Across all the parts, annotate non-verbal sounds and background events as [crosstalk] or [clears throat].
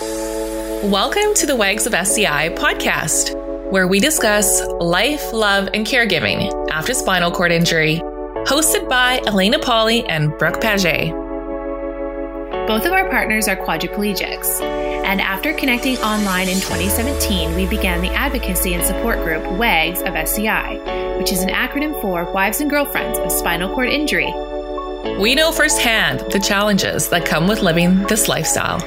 Welcome to the Wags of SCI podcast, where we discuss life, love, and caregiving after spinal cord injury, hosted by Elena Polly and Brooke Paget. Both of our partners are quadriplegics, and after connecting online in 2017, we began the advocacy and support group WAGS of SCI, which is an acronym for Wives and Girlfriends of Spinal Cord Injury. We know firsthand the challenges that come with living this lifestyle.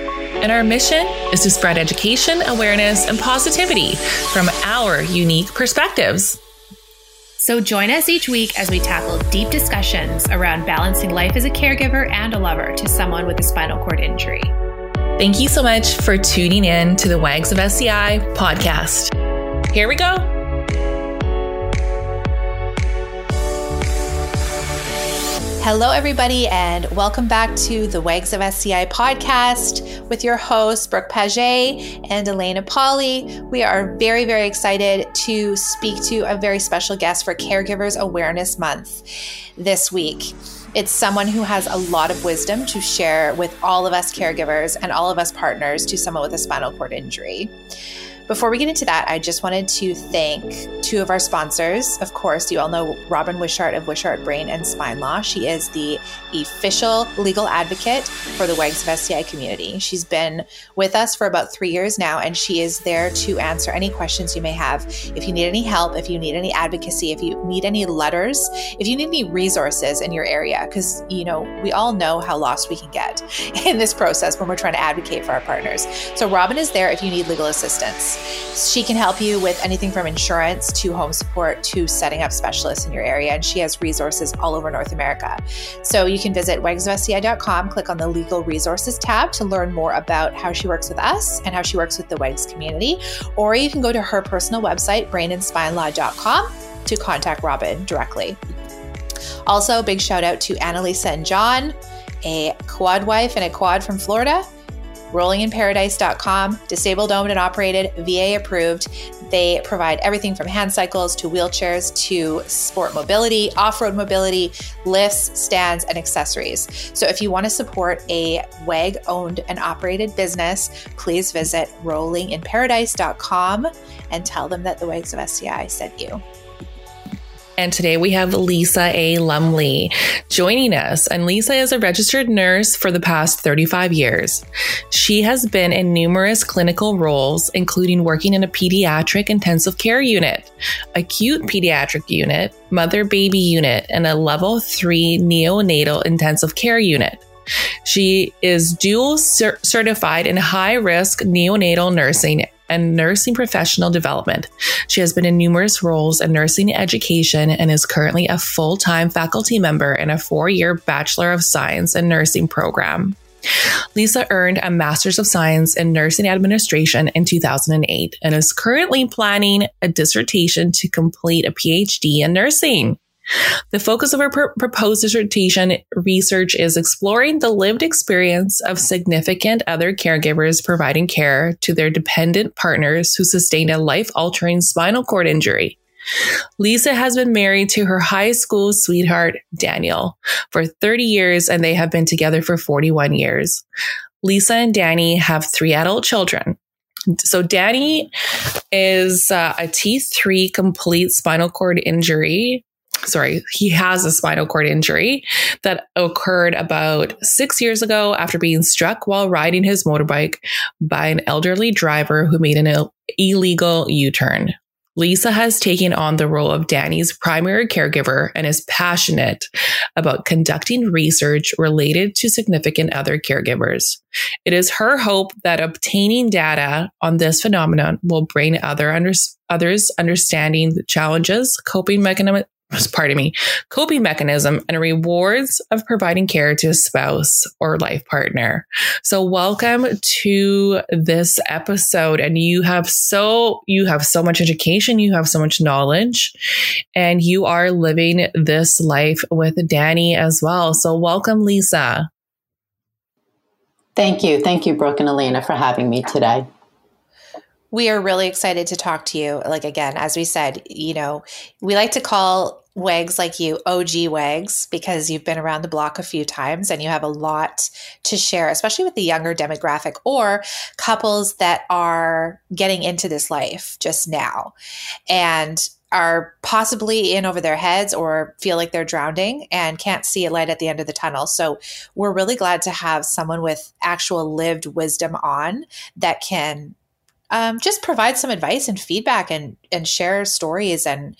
And our mission is to spread education, awareness, and positivity from our unique perspectives. So join us each week as we tackle deep discussions around balancing life as a caregiver and a lover to someone with a spinal cord injury. Thank you so much for tuning in to the Wags of SCI podcast. Here we go. Hello, everybody, and welcome back to the Wags of SCI podcast with your hosts, Brooke Paget and Elena Polly. We are very, very excited to speak to a very special guest for Caregivers Awareness Month this week. It's someone who has a lot of wisdom to share with all of us caregivers and all of us partners to someone with a spinal cord injury. Before we get into that, I just wanted to thank two of our sponsors. Of course, you all know Robin Wishart of Wishart Brain and Spine Law. She is the official legal advocate for the Wags of SCI community. She's been with us for about three years now, and she is there to answer any questions you may have. If you need any help, if you need any advocacy, if you need any letters, if you need any resources in your area, because, you know, we all know how lost we can get [laughs] in this process when we're trying to advocate for our partners. So, Robin is there if you need legal assistance. She can help you with anything from insurance to home support to setting up specialists in your area. And she has resources all over North America. So you can visit wagsofsci.com, click on the legal resources tab to learn more about how she works with us and how she works with the WAGS community. Or you can go to her personal website, brainandspinelaw.com, to contact Robin directly. Also, big shout out to Annalisa and John, a quad wife and a quad from Florida rollinginparadise.com, disabled, owned, and operated, VA approved. They provide everything from hand cycles to wheelchairs to sport mobility, off road mobility, lifts, stands, and accessories. So if you want to support a WAG owned and operated business, please visit rollinginparadise.com and tell them that the WAGs of SCI sent you. And today we have Lisa A. Lumley joining us. And Lisa is a registered nurse for the past 35 years. She has been in numerous clinical roles, including working in a pediatric intensive care unit, acute pediatric unit, mother baby unit, and a level three neonatal intensive care unit. She is dual certified in high risk neonatal nursing and nursing professional development. She has been in numerous roles in nursing education and is currently a full time faculty member in a four year Bachelor of Science in Nursing program. Lisa earned a Master's of Science in Nursing Administration in 2008 and is currently planning a dissertation to complete a PhD in nursing. The focus of her pr- proposed dissertation research is exploring the lived experience of significant other caregivers providing care to their dependent partners who sustained a life altering spinal cord injury. Lisa has been married to her high school sweetheart, Daniel, for 30 years, and they have been together for 41 years. Lisa and Danny have three adult children. So, Danny is uh, a T3 complete spinal cord injury sorry, he has a spinal cord injury that occurred about six years ago after being struck while riding his motorbike by an elderly driver who made an Ill- illegal U turn. Lisa has taken on the role of Danny's primary caregiver and is passionate about conducting research related to significant other caregivers. It is her hope that obtaining data on this phenomenon will bring other under- others understanding the challenges, coping mechanisms [laughs] pardon me, coping mechanism and rewards of providing care to a spouse or life partner. So welcome to this episode. And you have so, you have so much education. You have so much knowledge and you are living this life with Danny as well. So welcome, Lisa. Thank you. Thank you, Brooke and Elena, for having me today we are really excited to talk to you. Like, again, as we said, you know, we like to call wags like you, OG wags, because you've been around the block a few times and you have a lot to share, especially with the younger demographic or couples that are getting into this life just now and are possibly in over their heads or feel like they're drowning and can't see a light at the end of the tunnel. So we're really glad to have someone with actual lived wisdom on that can um, just provide some advice and feedback and and share stories and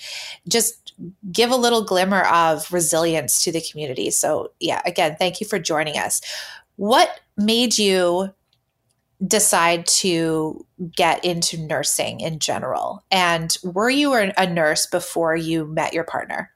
just give a little glimmer of resilience to the community. So, yeah, again, thank you for joining us. What made you decide to get into nursing in general? And were you a nurse before you met your partner?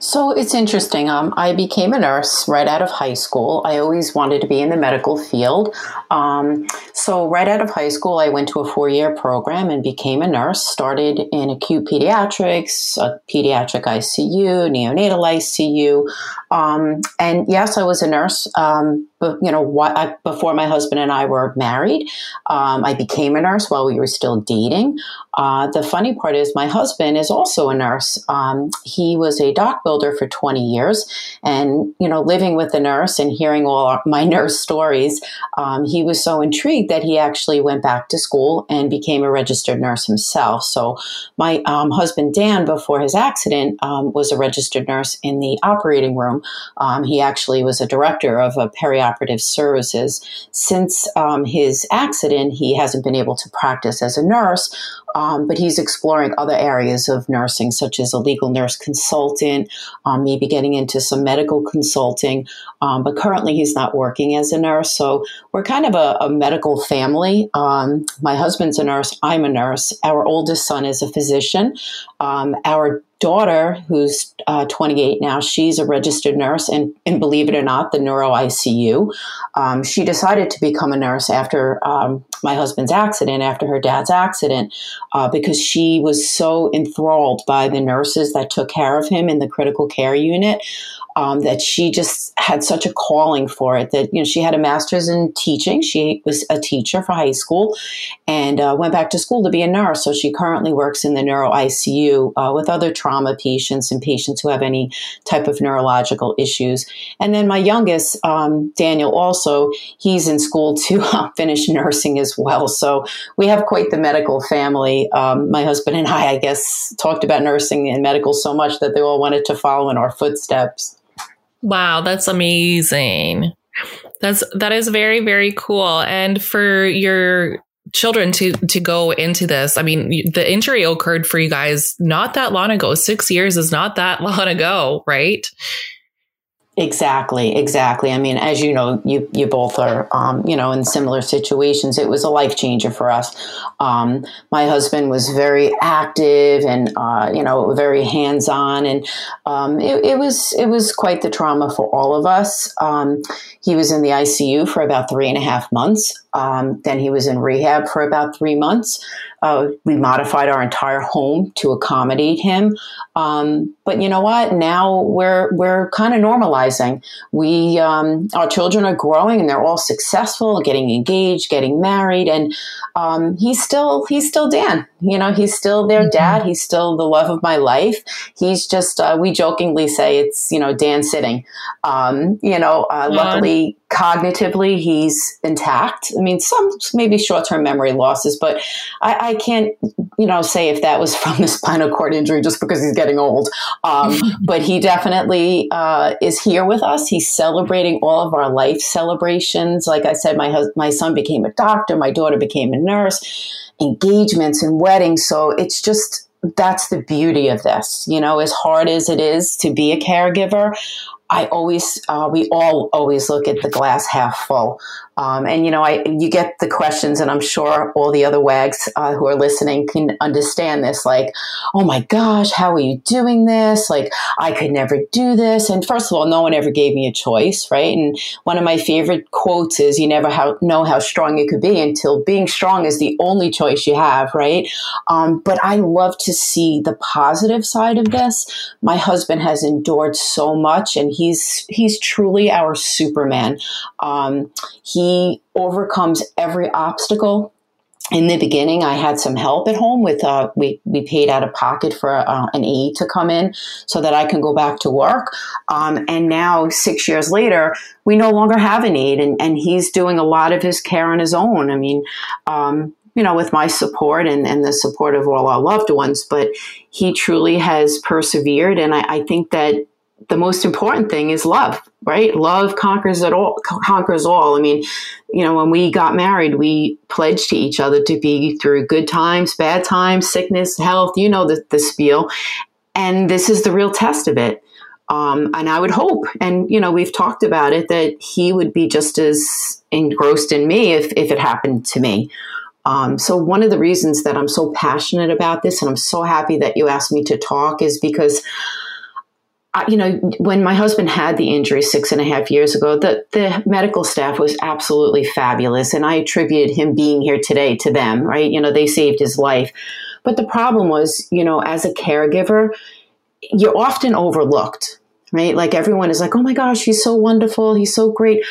So it's interesting. Um, I became a nurse right out of high school. I always wanted to be in the medical field. Um, so, right out of high school, I went to a four year program and became a nurse. Started in acute pediatrics, a pediatric ICU, neonatal ICU. Um, and yes, I was a nurse. Um, but you know, I, before my husband and I were married, um, I became a nurse while we were still dating. Uh, the funny part is, my husband is also a nurse. Um, he was a dock builder for 20 years, and you know, living with a nurse and hearing all my [laughs] nurse stories, um, he was so intrigued that he actually went back to school and became a registered nurse himself. So, my um, husband Dan, before his accident, was a registered nurse in the operating room. Um, he actually was a director of a perioperative services. Since um, his accident, he hasn't been able to practice as a nurse um, but he's exploring other areas of nursing, such as a legal nurse consultant, um, maybe getting into some medical consulting. Um, but currently, he's not working as a nurse. So we're kind of a, a medical family. Um, my husband's a nurse. I'm a nurse. Our oldest son is a physician. Um, our daughter, who's uh, 28 now, she's a registered nurse, and, and believe it or not, the neuro ICU. Um, she decided to become a nurse after um, my husband's accident, after her dad's accident, uh, because she was so enthralled by the nurses that took care of him in the critical care unit um, that she just had such a calling for it that you know she had a master's in teaching. She was a teacher for high school and uh, went back to school to be a nurse. So she currently works in the neuro icu uh, with other trauma patients and patients who have any type of neurological issues. And then my youngest um, daniel also he's in school to [laughs] uh, finish nursing as well. So we have quite the medical family. Um, my husband and i i guess talked about nursing and medical so much that they all wanted to follow in our footsteps Wow, that's amazing. That's that is very very cool. And for your children to to go into this, I mean, the injury occurred for you guys not that long ago. 6 years is not that [laughs] long ago, right? Exactly, exactly. I mean, as you know, you you both are, um, you know, in similar situations. It was a life changer for us. Um, my husband was very active and, uh, you know, very hands on, and um, it, it, was it was quite the trauma for all of us. Um, he was in the ICU for about three and a half months. Um, then he was in rehab for about three months. Uh, we modified our entire home to accommodate him. Um, but you know what? Now we're we're kind of normalizing. We um, our children are growing and they're all successful, getting engaged, getting married, and um, he's still he's still Dan. You know, he's still their mm-hmm. dad. He's still the love of my life. He's just uh, we jokingly say it's you know Dan sitting. Um, you know, uh, luckily cognitively he's intact. I mean, some maybe short term memory losses, but I, I, can't, you know, say if that was [laughs] from the spinal cord injury just because he's getting old. Um, [laughs] but he definitely uh, is here with us. He's celebrating all of our life celebrations. Like I said, my hus- my son became a doctor, my daughter became a nurse, engagements and weddings. So it's just that's the beauty of this. You know, as hard as it is to be a caregiver, I always, uh, we all always look at the glass half full. Um, and you know, I you get the questions, and I'm sure all the other wags uh, who are listening can understand this. Like, oh my gosh, how are you doing this? Like, I could never do this. And first of all, no one ever gave me a choice, right? And one of my favorite quotes is, "You never how, know how strong you could be until being strong is the only choice you have," right? Um, but I love to see the positive side of this. My husband has endured so much, and he's he's truly our Superman. Um, he he overcomes every obstacle in the beginning, I had some help at home with uh, we we paid out of pocket for uh, an aide to come in so that I can go back to work. Um, and now, six years later, we no longer have an aide, and, and he's doing a lot of his care on his own. I mean, um, you know, with my support and, and the support of all our loved ones, but he truly has persevered, and I, I think that the most important thing is love, right? Love conquers it all, conquers all. I mean, you know, when we got married, we pledged to each other to be through good times, bad times, sickness, health, you know, the, the spiel. And this is the real test of it. Um, and I would hope, and you know, we've talked about it, that he would be just as engrossed in me if, if it happened to me. Um, so one of the reasons that I'm so passionate about this, and I'm so happy that you asked me to talk, is because you know, when my husband had the injury six and a half years ago, the, the medical staff was absolutely fabulous. And I attributed him being here today to them, right? You know, they saved his life. But the problem was, you know, as a caregiver, you're often overlooked, right? Like everyone is like, oh my gosh, he's so wonderful. He's so great.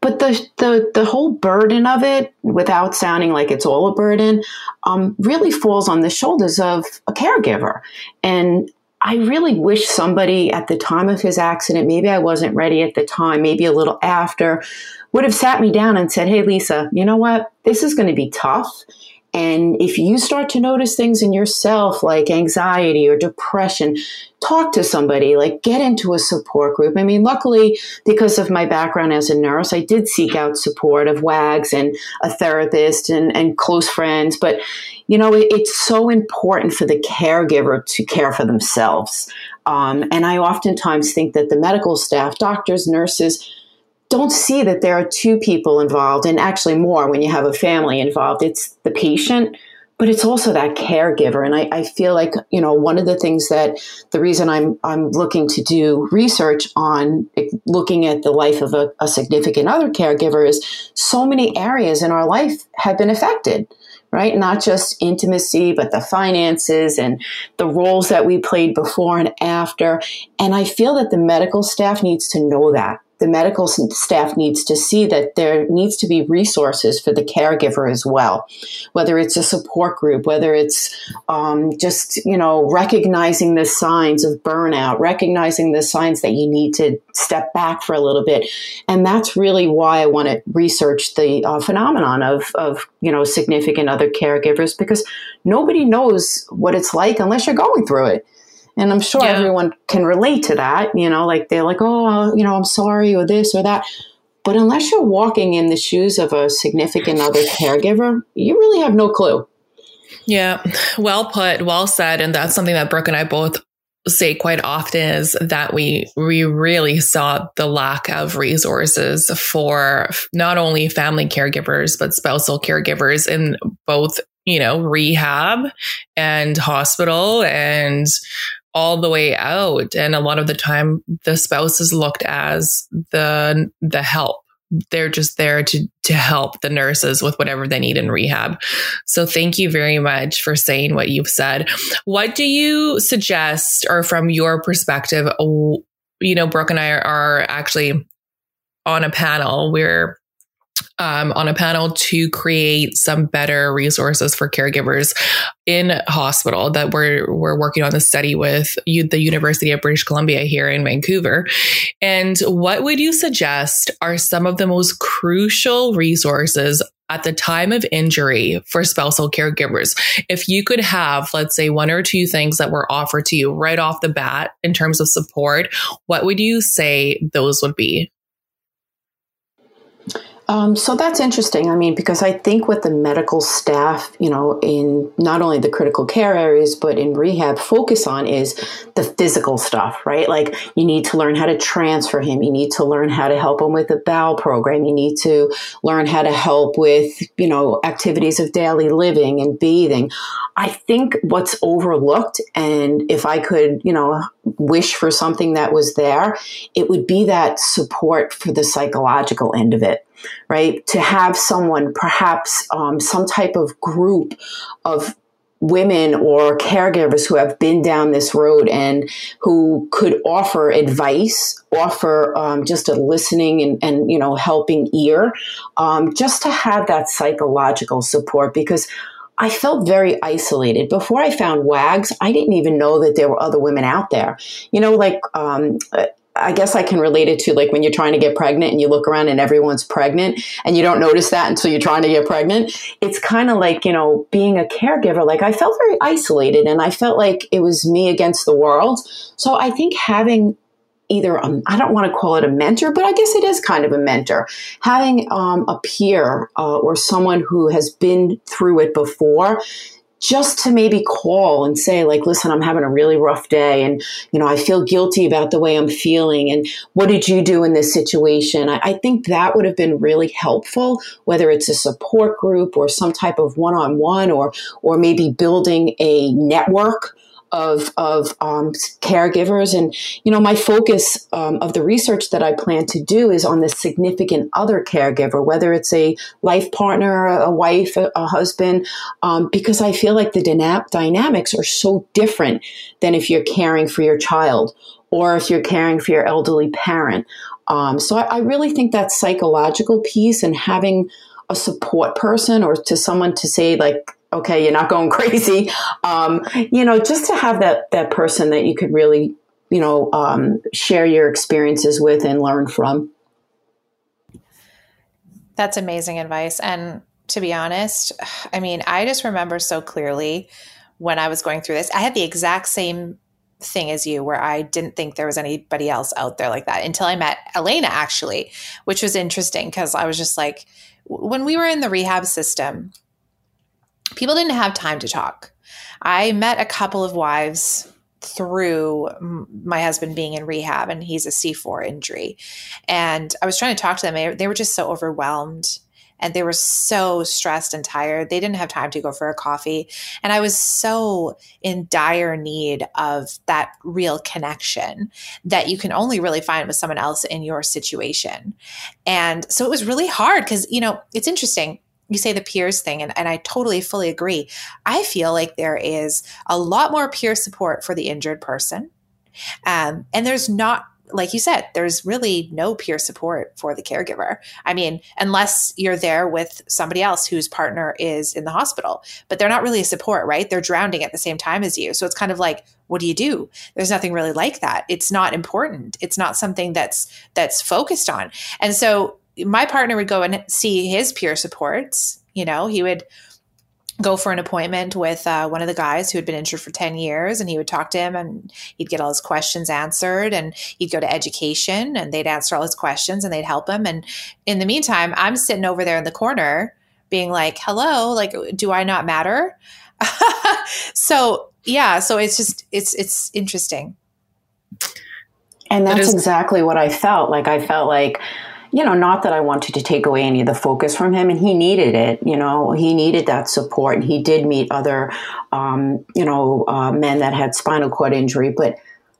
But the, the, the whole burden of it, without sounding like it's all a burden, um, really falls on the shoulders of a caregiver. And I really wish somebody at the time of his accident, maybe I wasn't ready at the time, maybe a little after, would have sat me down and said, Hey, Lisa, you know what? This is going to be tough. And if you start to notice things in yourself like anxiety or depression, talk to somebody, like get into a support group. I mean, luckily, because of my background as a nurse, I did seek out support of WAGs and a therapist and, and close friends. But, you know, it, it's so important for the caregiver to care for themselves. Um, and I oftentimes think that the medical staff, doctors, nurses, don't see that there are two people involved and actually more when you have a family involved. It's the patient, but it's also that caregiver. And I, I, feel like, you know, one of the things that the reason I'm, I'm looking to do research on looking at the life of a, a significant other caregiver is so many areas in our life have been affected right? Not just intimacy, but the finances and the roles that we played before and after. And I feel that the medical staff needs to know that the medical staff needs to see that there needs to be resources for the caregiver as well, whether it's a support group, whether it's um, just you know recognizing the signs of burnout, recognizing the signs that you need to step back for a little bit, and that's really why I want to research the uh, phenomenon of of you know significant other caregivers because nobody knows what it's like unless you're going through it. And I'm sure yeah. everyone can relate to that. You know, like they're like, oh, you know, I'm sorry, or this or that. But unless you're walking in the shoes of a significant other caregiver, you really have no clue. Yeah, well put, well said. And that's something that Brooke and I both say quite often is that we we really saw the lack of resources for not only family caregivers but spousal caregivers in both you know rehab and hospital and all the way out. And a lot of the time the spouse is looked as the, the help. They're just there to, to help the nurses with whatever they need in rehab. So thank you very much for saying what you've said. What do you suggest, or from your perspective, you know, Brooke and I are, are actually on a panel. We're um, on a panel to create some better resources for caregivers in hospital that we're we're working on the study with U- the University of British Columbia here in Vancouver. And what would you suggest are some of the most crucial resources at the time of injury for spousal caregivers, if you could have, let's say, one or two things that were offered to you right off the bat in terms of support, what would you say those would be? Um, so that's interesting. I mean, because I think what the medical staff, you know, in not only the critical care areas, but in rehab focus on is the physical stuff, right? Like you need to learn how to transfer him. You need to learn how to help him with the bowel program. You need to learn how to help with, you know, activities of daily living and bathing. I think what's overlooked, and if I could, you know, wish for something that was there, it would be that support for the psychological end of it right? To have someone, perhaps um, some type of group of women or caregivers who have been down this road and who could offer advice, offer um, just a listening and, and, you know helping ear, um, just to have that psychological support because. I felt very isolated. Before I found WAGS, I didn't even know that there were other women out there. You know, like um, I guess I can relate it to like when you're trying to get pregnant and you look around and everyone's pregnant and you don't notice that until you're trying to get pregnant. It's kind of like, you know, being a caregiver. Like I felt very isolated and I felt like it was me against the world. So I think having either I don't want to call it a mentor, but I guess it is kind of a mentor. Having um, a peer uh, or someone who has been through it before just to maybe call and say like listen i'm having a really rough day and you know i feel guilty about the way i'm feeling and what did you do in this situation? I, I think that would have been really helpful whether it's a support group or some type of one-on-one or or maybe building a network of of um, caregivers, and you know, my focus um, of the research that I plan to do is on the significant other caregiver, whether it's a life partner, a wife, a, a husband, um, because I feel like the dyna- dynamics are so different than if you're caring for your child or if you're caring for your elderly parent. Um, so I, I really think that psychological piece and having a support person or to someone to say like okay, you're not going [laughs] crazy. Um, you know, just to have that that person that you could really, you know, um, share your experiences with and learn from. That's amazing advice. And to be honest, I mean, I just remember so clearly when I was going through this. I had the exact same thing as you where I didn't think there was anybody else out there like that until I met Elena actually, which was interesting because I was just like when we were in the rehab system, people didn't have time to talk. I met a couple of wives through my husband being in rehab and he's a C4 injury. And I was trying to talk to them. They were just so overwhelmed and they were so stressed and tired. They didn't have time to go for a coffee. And I was so in dire need of that real connection that you can only really find with someone else in your situation. And so it was really hard because, you know, it's interesting you say the peers thing, and, and I totally fully agree. I feel like there is a lot more peer support for the injured person. Um, and there's not, like you said, there's really no peer support for the caregiver. I mean, unless you're there with somebody else whose partner is in the hospital, but they're not really a support, right? They're drowning at the same time as you. So it's kind of like, what do you do? There's nothing really like that. It's not important. It's not something that's that's focused on. And so my partner would go and see his peer supports. You know, he would go for an appointment with uh, one of the guys who had been injured for 10 years and he would talk to him and he'd get all his questions answered and he'd go to education and they'd answer all his questions and they'd help him and in the meantime i'm sitting over there in the corner being like hello like do i not matter [laughs] so yeah so it's just it's it's interesting and that's exactly what i felt like i felt like you know, not that I wanted to take away any of the focus from him, and he needed it. You know, he needed that support, and he did meet other, um, you know, uh, men that had spinal cord injury, but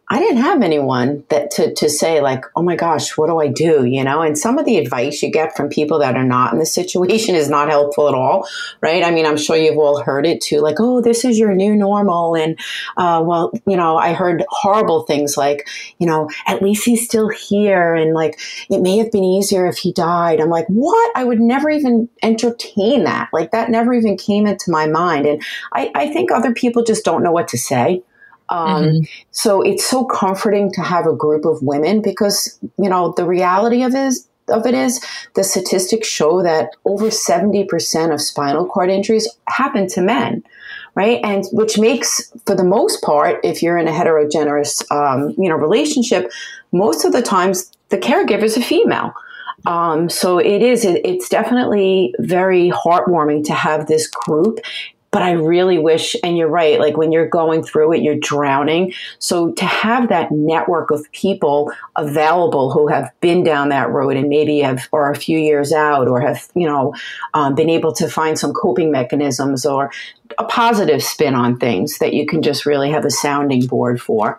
I didn't have anyone that to, to say like, oh my gosh, what do I do? You know, and some of the advice you get from people that are not in the situation is not helpful at all, right? I mean, I'm sure you've all heard it too, like, oh, this is your new normal. And, uh, well, you know, I heard horrible things like, you know, at least he's still here. And like, it may have been easier if he died. I'm like, what? I would never even entertain that. Like that never even came into my mind. And I, I think other people just don't know what to say. Um, mm-hmm. So it's so comforting to have a group of women because, you know, the reality of is of it is the statistics show that over 70% of spinal cord injuries happen to men right and which makes for the most part if you're in a heterogeneous um, you know relationship most of the times the caregiver is a female um, so it is it's definitely very heartwarming to have this group but I really wish, and you're right, like when you're going through it, you're drowning. So to have that network of people available who have been down that road and maybe have, or a few years out, or have, you know, um, been able to find some coping mechanisms or a positive spin on things that you can just really have a sounding board for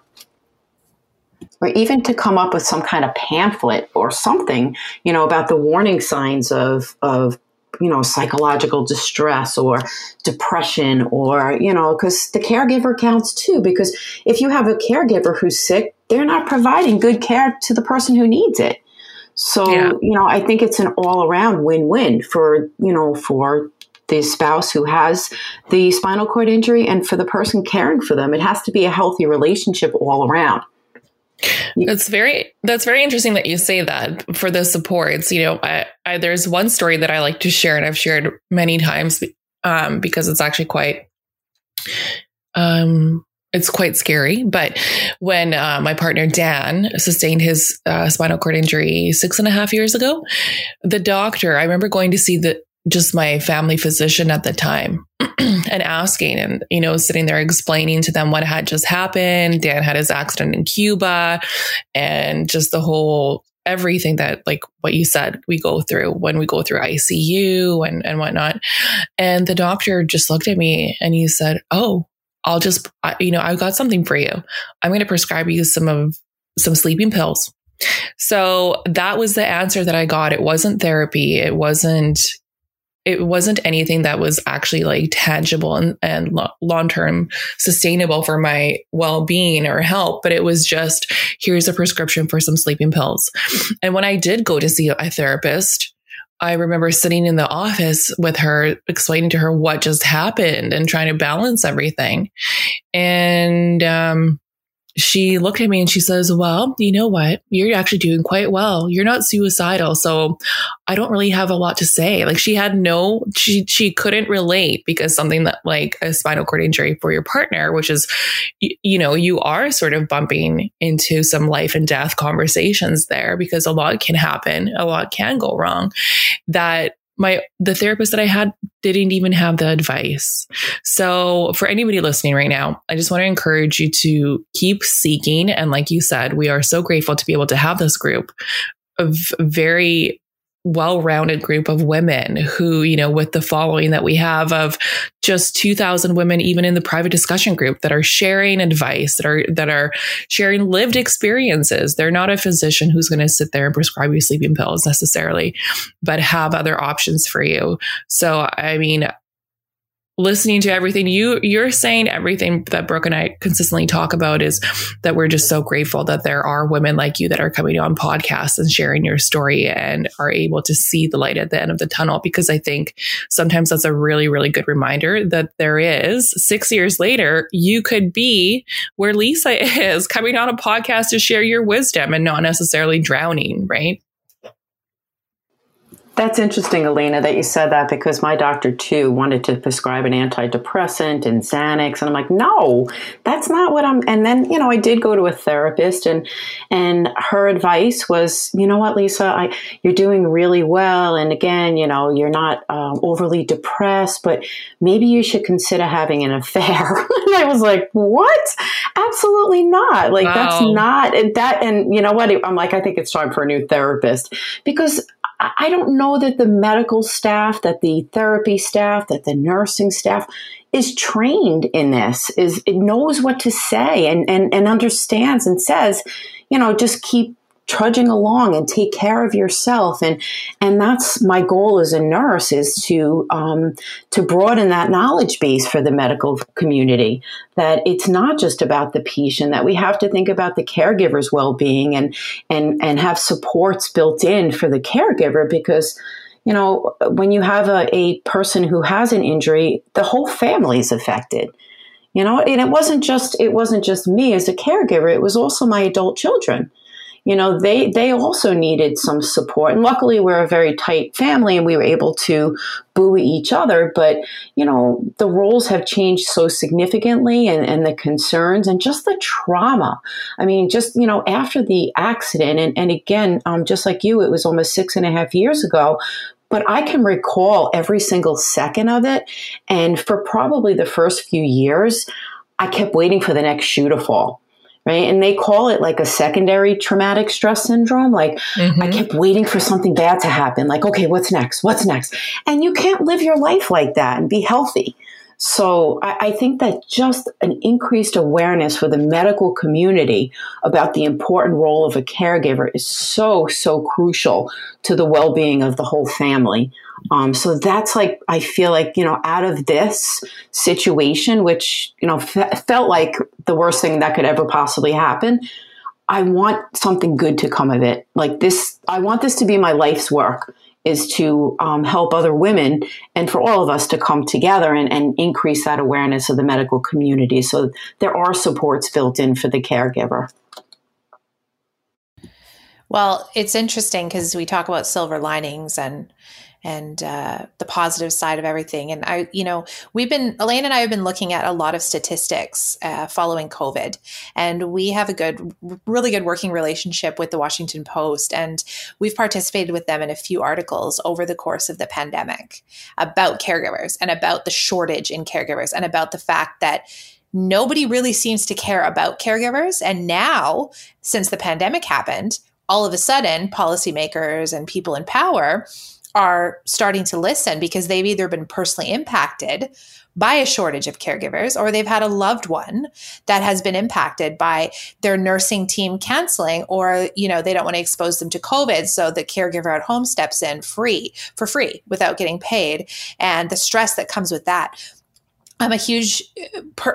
or even to come up with some kind of pamphlet or something, you know, about the warning signs of of you know, psychological distress or depression or, you know, because the caregiver counts too. Because if you have a caregiver who's sick, they're not providing good care to the person who needs it. So, yeah. you know, I think it's an all around win win for, you know, for the spouse who has the spinal cord injury and for the person caring for them. It has to be a healthy relationship all around. That's very that's very interesting that you say that for the supports. You know, I, I, there's one story that I like to share, and I've shared many times um, because it's actually quite um, it's quite scary. But when uh, my partner Dan sustained his uh, spinal cord injury six and a half years ago, the doctor I remember going to see the just my family physician at the time [clears throat] and asking and you know sitting there explaining to them what had just happened dan had his accident in cuba and just the whole everything that like what you said we go through when we go through icu and and whatnot and the doctor just looked at me and he said oh i'll just you know i've got something for you i'm going to prescribe you some of some sleeping pills so that was the answer that I got. It wasn't therapy. It wasn't it wasn't anything that was actually like tangible and, and long term sustainable for my well being or help, but it was just here's a prescription for some sleeping pills. And when I did go to see a therapist, I remember sitting in the office with her, explaining to her what just happened and trying to balance everything. And um, she looked at me and she says, Well, you know what? You're actually doing quite well. You're not suicidal. So I don't really have a lot to say. Like she had no, she, she couldn't relate because something that like a spinal cord injury for your partner, which is, you, you know, you are sort of bumping into some life and death conversations there because a lot can happen. A lot can go wrong that my the therapist that I had didn't even have the advice. So for anybody listening right now, I just want to encourage you to keep seeking and like you said, we are so grateful to be able to have this group of very well-rounded group of women who, you know, with the following that we have of just 2000 women even in the private discussion group that are sharing advice, that are that are sharing lived experiences. They're not a physician who's going to sit there and prescribe you sleeping pills necessarily, but have other options for you. So, I mean, listening to everything. You you're saying everything that brooke and i consistently talk about is that we're just so grateful that there are women like you that are coming on podcasts and sharing your story and are able to see the light at the end of the tunnel. Because i think sometimes that's a really really good reminder that there is six years later you could be where lisa [laughs] is coming on a podcast to share your wisdom and not necessarily drowning right that's interesting, Elena, that you said that because my doctor too wanted to prescribe an antidepressant and Xanax, and I'm like, no, that's not what I'm. And then you know, I did go to a therapist, and and her advice was, you know what, Lisa, I, you're doing really well, and again, you know, you're not um, overly depressed, but maybe you should consider having an affair. [laughs] and I was like, what? Absolutely not. Like wow. that's not that. And you know what? I'm like, I think it's time for a new therapist because I don't know that the medical staff, that the therapy staff, that the nursing staff is trained in this, is it knows what to say and, and, and understands and says, you know, just keep trudging along and take care of yourself. And and that's my goal as a nurse is to um, to broaden that knowledge base for the medical community that it's not just about the patient that we have to think about the caregiver's well-being and and and have supports built in for the caregiver because you know when you have a, a person who has an injury the whole family is affected. You know and it wasn't just it wasn't just me as a caregiver it was also my adult children you know, they they also needed some support. And luckily, we're a very tight family, and we were able to buoy each other. But you know, the roles have changed so significantly, and, and the concerns, and just the trauma. I mean, just you know, after the accident, and and again, um, just like you, it was almost six and a half years ago but I can recall every single second of it. And for probably the first few years, I kept waiting for the next shoe to fall right? And they call it like a secondary traumatic stress syndrome. Like mm-hmm. I kept waiting for something bad to happen. Like, okay, what's next? What's next? And you can't live your life like that and be healthy. So I, I, think that just an increased awareness for the medical community about the important role of a caregiver is so, so crucial to the well being of the whole family. Um, so that's like, I feel like, you know, out of this situation, which, you know, felt like the worst thing that could ever possibly happen, I want something good to come of it. Like this, I want this to be my life's work is to um, help other women and for all of us to come together and, and, increase that awareness of the medical community. So there are supports built in for the caregiver. Well, it's interesting because we talk about silver linings and and uh, the positive side of everything. And I, you know, we've been, Elena and I have been looking at a lot of statistics uh, following COVID, and we have a good, really good working relationship with the Washington Post. And we've participated with them in a few articles over the course of the pandemic about caregivers and about the shortage in caregivers and about the fact that nobody really seems to care about caregivers. And now, since the pandemic happened, all of a sudden, policymakers and people in power are starting to listen because they've either been personally impacted by a shortage of caregivers or they've had a loved one that has been impacted by their nursing team canceling or you know they don't want to expose them to covid. So the caregiver at home steps in free for free without getting paid. And the stress that comes with that. I'm a huge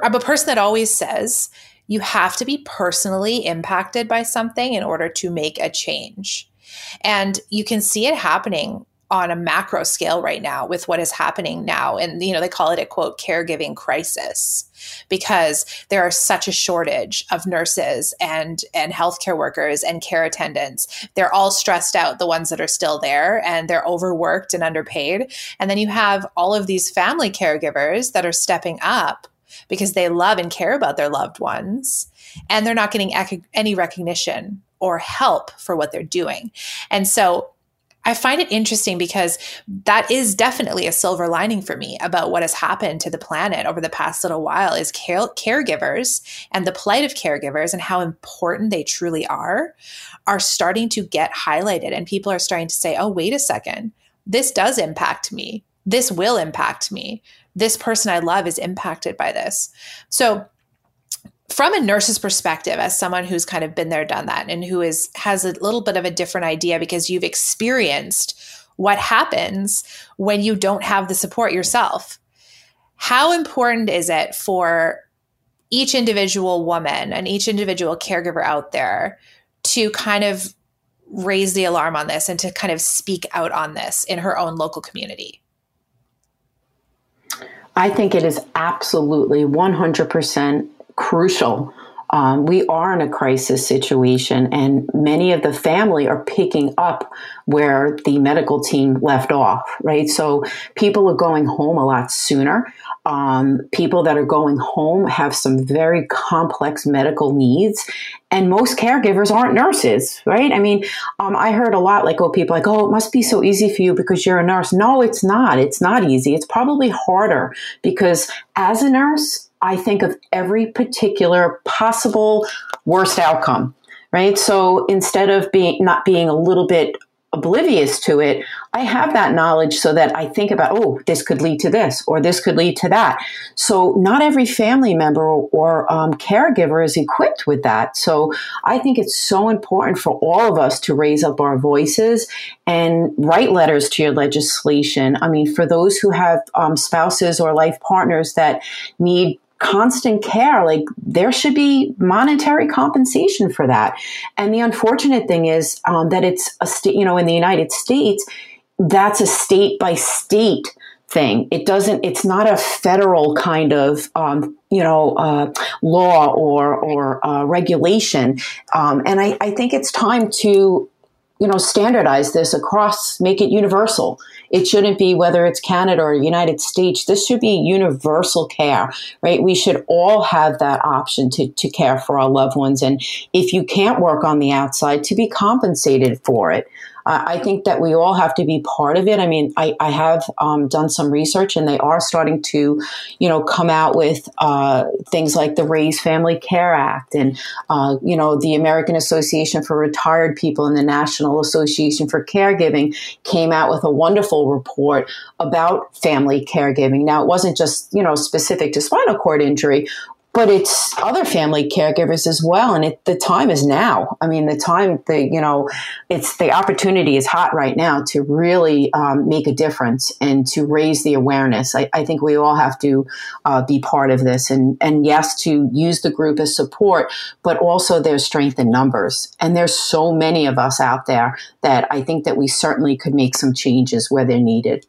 i'm a person that always says you have to be personally impacted by something in order to make a change. And you can see it happening on a macro scale right now with what is happening now. And you know they call it a quote caregiving crisis because there are such a shortage of nurses and and healthcare workers and care attendants. They're all stressed out the ones that are still there and they're overworked and underpaid. And then you have all of these family caregivers that are stepping up because they love and care about their loved ones and they're not getting any recognition or help for what they're doing. And so I find it interesting because that is definitely a silver lining for me about what has happened to the planet over the past little while is care- caregivers and the plight of caregivers and how important they truly are are starting to get highlighted and people are starting to say, "Oh, wait a second. This does impact me. This will impact me. This person I love is impacted by this." So, from a nurse's perspective as someone who's kind of been there done that and who is has a little bit of a different idea because you've experienced what happens when you don't have the support yourself. How important is it for each individual woman and each individual caregiver out there to kind of raise the alarm on this and to kind of speak out on this in her own local community? I think it is absolutely 100% crucial. Um, we are in a crisis situation, and many of the family are picking up where the medical team left off, right? So people are going home a lot sooner. Um, people that are going home have some very complex medical needs, and most caregivers aren't nurses, right? I mean, um, I heard a lot like, oh, people like, oh, it must be so easy for you because you're a nurse. No, it's not. It's not easy. It's probably harder because as a nurse, I think of every particular possible worst outcome, right? So instead of being not being a little bit oblivious to it, I have that knowledge so that I think about, oh, this could lead to this or this could lead to that. So not every family member or um, caregiver is equipped with that. So I think it's so important for all of us to raise up our voices and write letters to your legislation. I mean, for those who have um, spouses or life partners that need constant care, like there should be monetary compensation for that. And the unfortunate thing is um, that it's a state, you know, in the United States, that's a state by state thing. It doesn't. It's not a federal kind of um, you know uh, law or or uh, regulation. Um, and I, I think it's time to you know standardize this across, make it universal. It shouldn't be whether it's Canada or United States. This should be universal care, right? We should all have that option to, to care for our loved ones. And if you can't work on the outside, to be compensated for it. I think that we all have to be part of it. I mean, I, I have um, done some research and they are starting to, you know, come out with uh, things like the Raise Family Care Act and, uh, you know, the American Association for Retired People and the National Association for Caregiving came out with a wonderful report about family caregiving. Now, it wasn't just, you know, specific to spinal cord injury, but it's other family caregivers as well. And it, the time is now. I mean, the time, the, you know, it's the opportunity is hot right now to really um, make a difference and to raise the awareness. I, I think we all have to uh, be part of this and, and yes, to use the group as support, but also there's strength in numbers. And there's so many of us out there that I think that we certainly could make some changes where they're needed.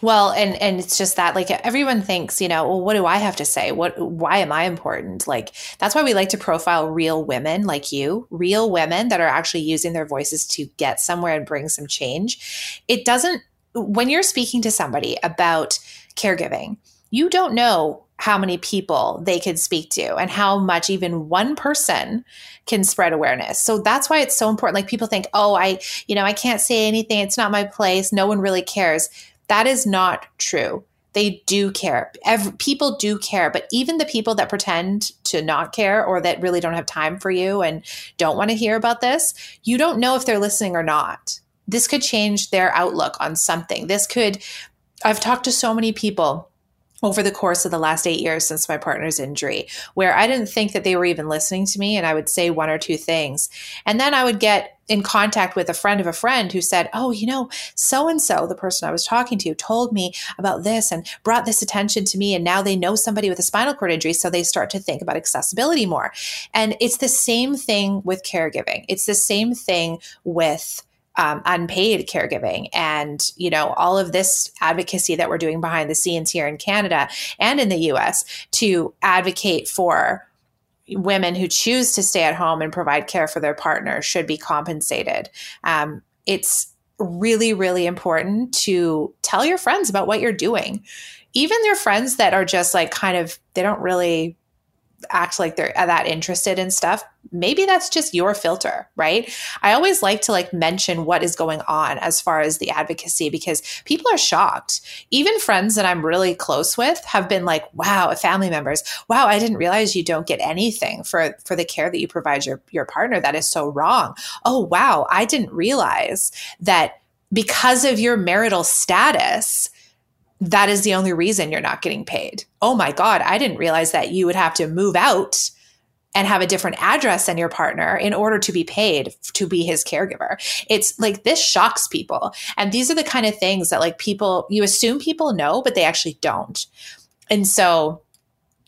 Well, and and it's just that like everyone thinks, you know, well, what do I have to say? What why am I important? Like that's why we like to profile real women like you, real women that are actually using their voices to get somewhere and bring some change. It doesn't when you're speaking to somebody about caregiving, you don't know how many people they could speak to and how much even one person can spread awareness. So that's why it's so important. Like people think, "Oh, I, you know, I can't say anything. It's not my place. No one really cares." That is not true. They do care. Every, people do care, but even the people that pretend to not care or that really don't have time for you and don't want to hear about this, you don't know if they're listening or not. This could change their outlook on something. This could, I've talked to so many people over the course of the last eight years since my partner's injury, where I didn't think that they were even listening to me. And I would say one or two things. And then I would get in contact with a friend of a friend who said, Oh, you know, so and so, the person I was talking to, told me about this and brought this attention to me. And now they know somebody with a spinal cord injury. So they start to think about accessibility more. And it's the same thing with caregiving, it's the same thing with um, unpaid caregiving. And you know all of this advocacy that we're doing behind the scenes here in canada and in the us to advocate for women who choose to stay at home and provide care for their partner should be compensated. Um, it's really really important to tell your friends about what you're doing. Even their friends that are just like kind of they don't really act like they're uh, that interested in stuff maybe that's just your filter right? I always like to like mention what is going on as far as the advocacy because people are shocked. Even friends that i'm really close with have been like wow family members. Wow i didn't realize you don't get anything for for the care that you provide your your partner. That is so wrong. Oh wow i didn't realize that because of your marital status that is the only reason you're not getting paid. Oh my God, I didn't realize that you would have to move out and have a different address than your partner in order to be paid to be his caregiver. It's like this shocks people. And these are the kind of things that like people, you assume people know, but they actually don't. And so,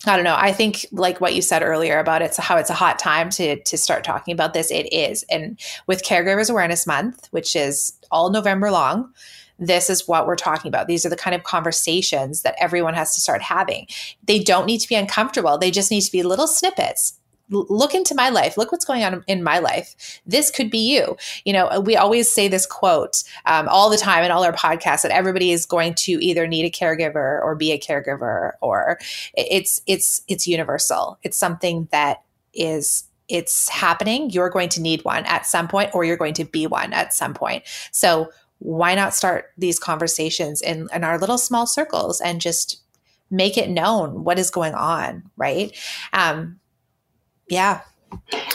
I don't know. I think like what you said earlier about it's how it's a hot time to to start talking about this. It is, and with Caregivers Awareness Month, which is all November long, this is what we're talking about. These are the kind of conversations that everyone has to start having. They don't need to be uncomfortable, they just need to be little snippets. Look into my life. Look what's going on in my life. This could be you. You know we always say this quote um, all the time in all our podcasts that everybody is going to either need a caregiver or be a caregiver or it's it's it's universal. It's something that is it's happening. You're going to need one at some point or you're going to be one at some point. So why not start these conversations in, in our little small circles and just make it known what is going on, right? Um, yeah.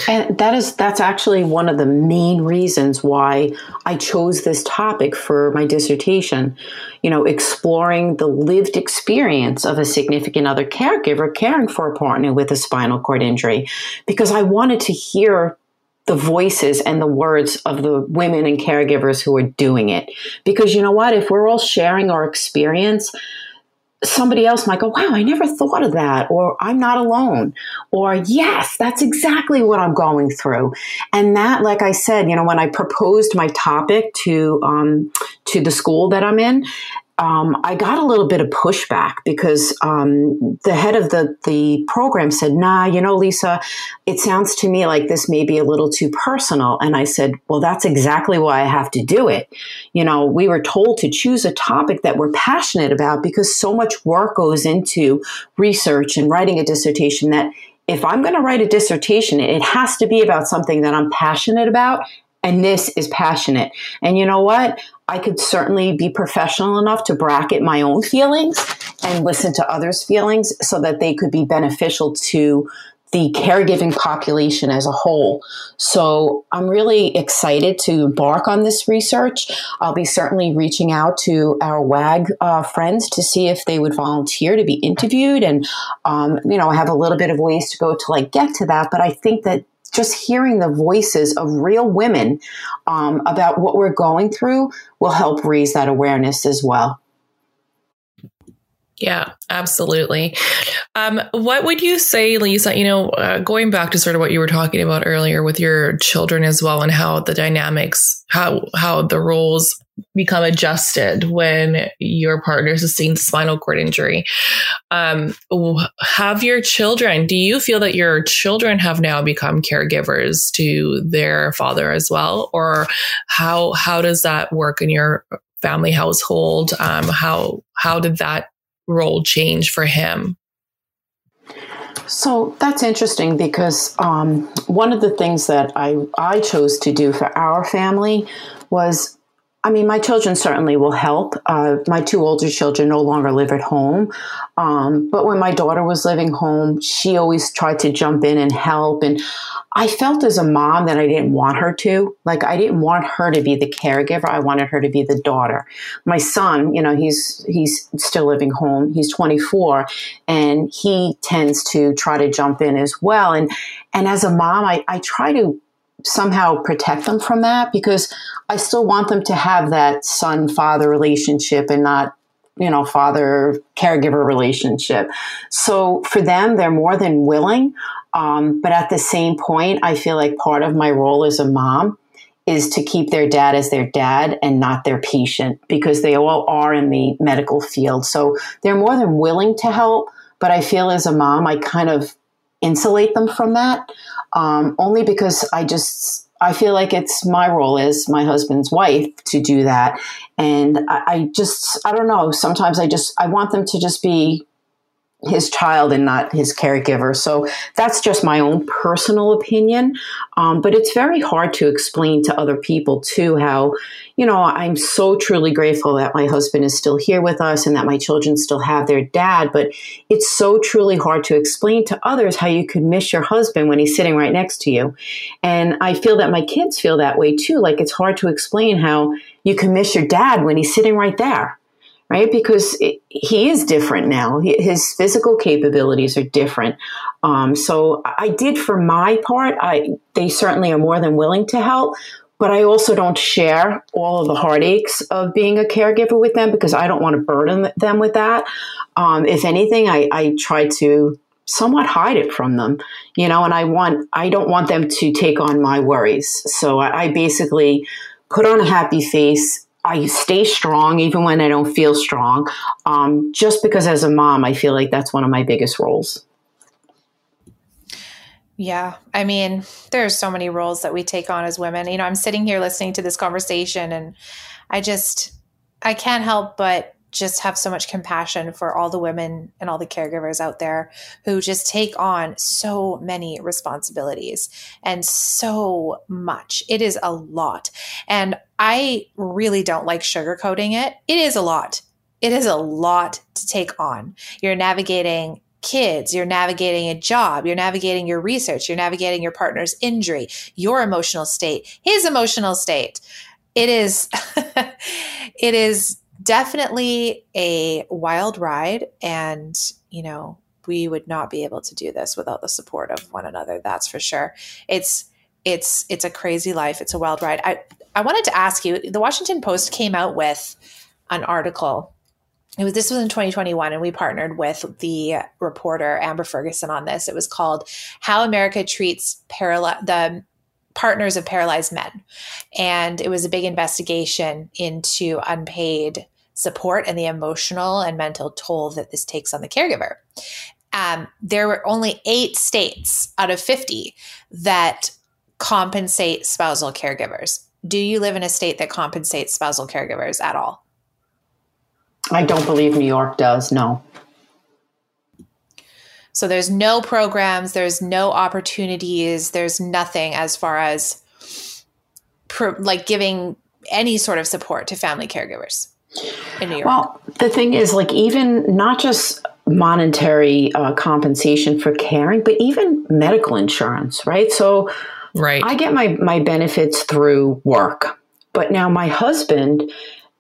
And that is that's actually one of the main reasons why I chose this topic for my dissertation. You know, exploring the lived experience of a significant other caregiver caring for a partner with a spinal cord injury because I wanted to hear the voices and the words of the women and caregivers who are doing it. Because you know what? If we're all sharing our experience, somebody else might go, wow, I never thought of that. Or I'm not alone. Or yes, that's exactly what I'm going through. And that, like I said, you know, when I proposed my topic to, um, to the school that I'm in, um, I got a little bit of pushback because um, the head of the, the program said, Nah, you know, Lisa, it sounds to me like this may be a little too personal. And I said, Well, that's exactly why I have to do it. You know, we were told to choose a topic that we're passionate about because so much work goes into research and writing a dissertation that if I'm going to write a dissertation, it has to be about something that I'm passionate about and this is passionate. And you know what? I could certainly be professional enough to bracket my own feelings and listen to others' feelings so that they could be beneficial to the caregiving population as a whole. So I'm really excited to embark on this research. I'll be certainly reaching out to our WAG uh, friends to see if they would volunteer to be interviewed. And, um, you know, I have a little bit of ways to go to like get to that. But I think that just hearing the voices of real women um, about what we're going through will help raise that awareness as well. Yeah, absolutely. Um, what would you say, Lisa? You know, uh, going back to sort of what you were talking about earlier with your children as well, and how the dynamics, how how the roles become adjusted when your partner sustains spinal cord injury. Um, have your children? Do you feel that your children have now become caregivers to their father as well, or how how does that work in your family household? Um, how how did that role change for him? So that's interesting because um, one of the things that I, I chose to do for our family was I mean, my children certainly will help. Uh, my two older children no longer live at home. Um, but when my daughter was living home, she always tried to jump in and help. And I felt as a mom that I didn't want her to. Like, I didn't want her to be the caregiver. I wanted her to be the daughter. My son, you know, he's, he's still living home. He's 24 and he tends to try to jump in as well. And, and as a mom, I, I try to somehow protect them from that because I still want them to have that son father relationship and not you know father caregiver relationship so for them they're more than willing um, but at the same point, I feel like part of my role as a mom is to keep their dad as their dad and not their patient because they all are in the medical field. So they're more than willing to help. But I feel as a mom, I kind of insulate them from that um, only because I just. I feel like it's my role as my husband's wife to do that. And I, I just, I don't know. Sometimes I just, I want them to just be his child and not his caregiver. So that's just my own personal opinion. Um, but it's very hard to explain to other people, too, how, you know, I'm so truly grateful that my husband is still here with us and that my children still have their dad. But it's so truly hard to explain to others how you could miss your husband when he's sitting right next to you. And I feel that my kids feel that way, too. Like it's hard to explain how you can miss your dad when he's sitting right there right? Because it, he is different now. His physical capabilities are different. Um, so I did for my part. I they certainly are more than willing to help, but I also don't share all of the heartaches of being a caregiver with them because I don't want to burden them with that. Um, if anything, I, I try to somewhat hide it from them, you know, and I want I don't want them to take on my worries. So I, I basically put on a happy face I stay strong even when I don't feel strong. Um, just because as a mom, I feel like that's one of my biggest roles. Yeah. I mean, there's so many roles that we take on as women. You know, I'm sitting here listening to this conversation and I just, I can't help but just have so much compassion for all the women and all the caregivers out there who just take on so many responsibilities and so much. It is a lot. And I really don't like sugarcoating it. It is a lot. It is a lot to take on. You're navigating kids, you're navigating a job, you're navigating your research, you're navigating your partner's injury, your emotional state, his emotional state. It is [laughs] it is definitely a wild ride. And, you know, we would not be able to do this without the support of one another. That's for sure. It's, it's, it's a crazy life. It's a wild ride. I, I wanted to ask you, the Washington Post came out with an article it was this was in 2021 and we partnered with the reporter amber ferguson on this it was called how america treats paral- the partners of paralyzed men. And it was a big investigation into unpaid support and the emotional and mental toll that this takes on the caregiver. Um, there were only eight states out of 50 that compensate spousal caregivers. Do you live in a state that compensates spousal caregivers at all? I don't believe New York does, no. So there's no programs, there's no opportunities, there's nothing as far as pro, like giving any sort of support to family caregivers in New York? Well, the thing is, like, even not just monetary uh, compensation for caring, but even medical insurance, right? So, right, I get my my benefits through work, but now my husband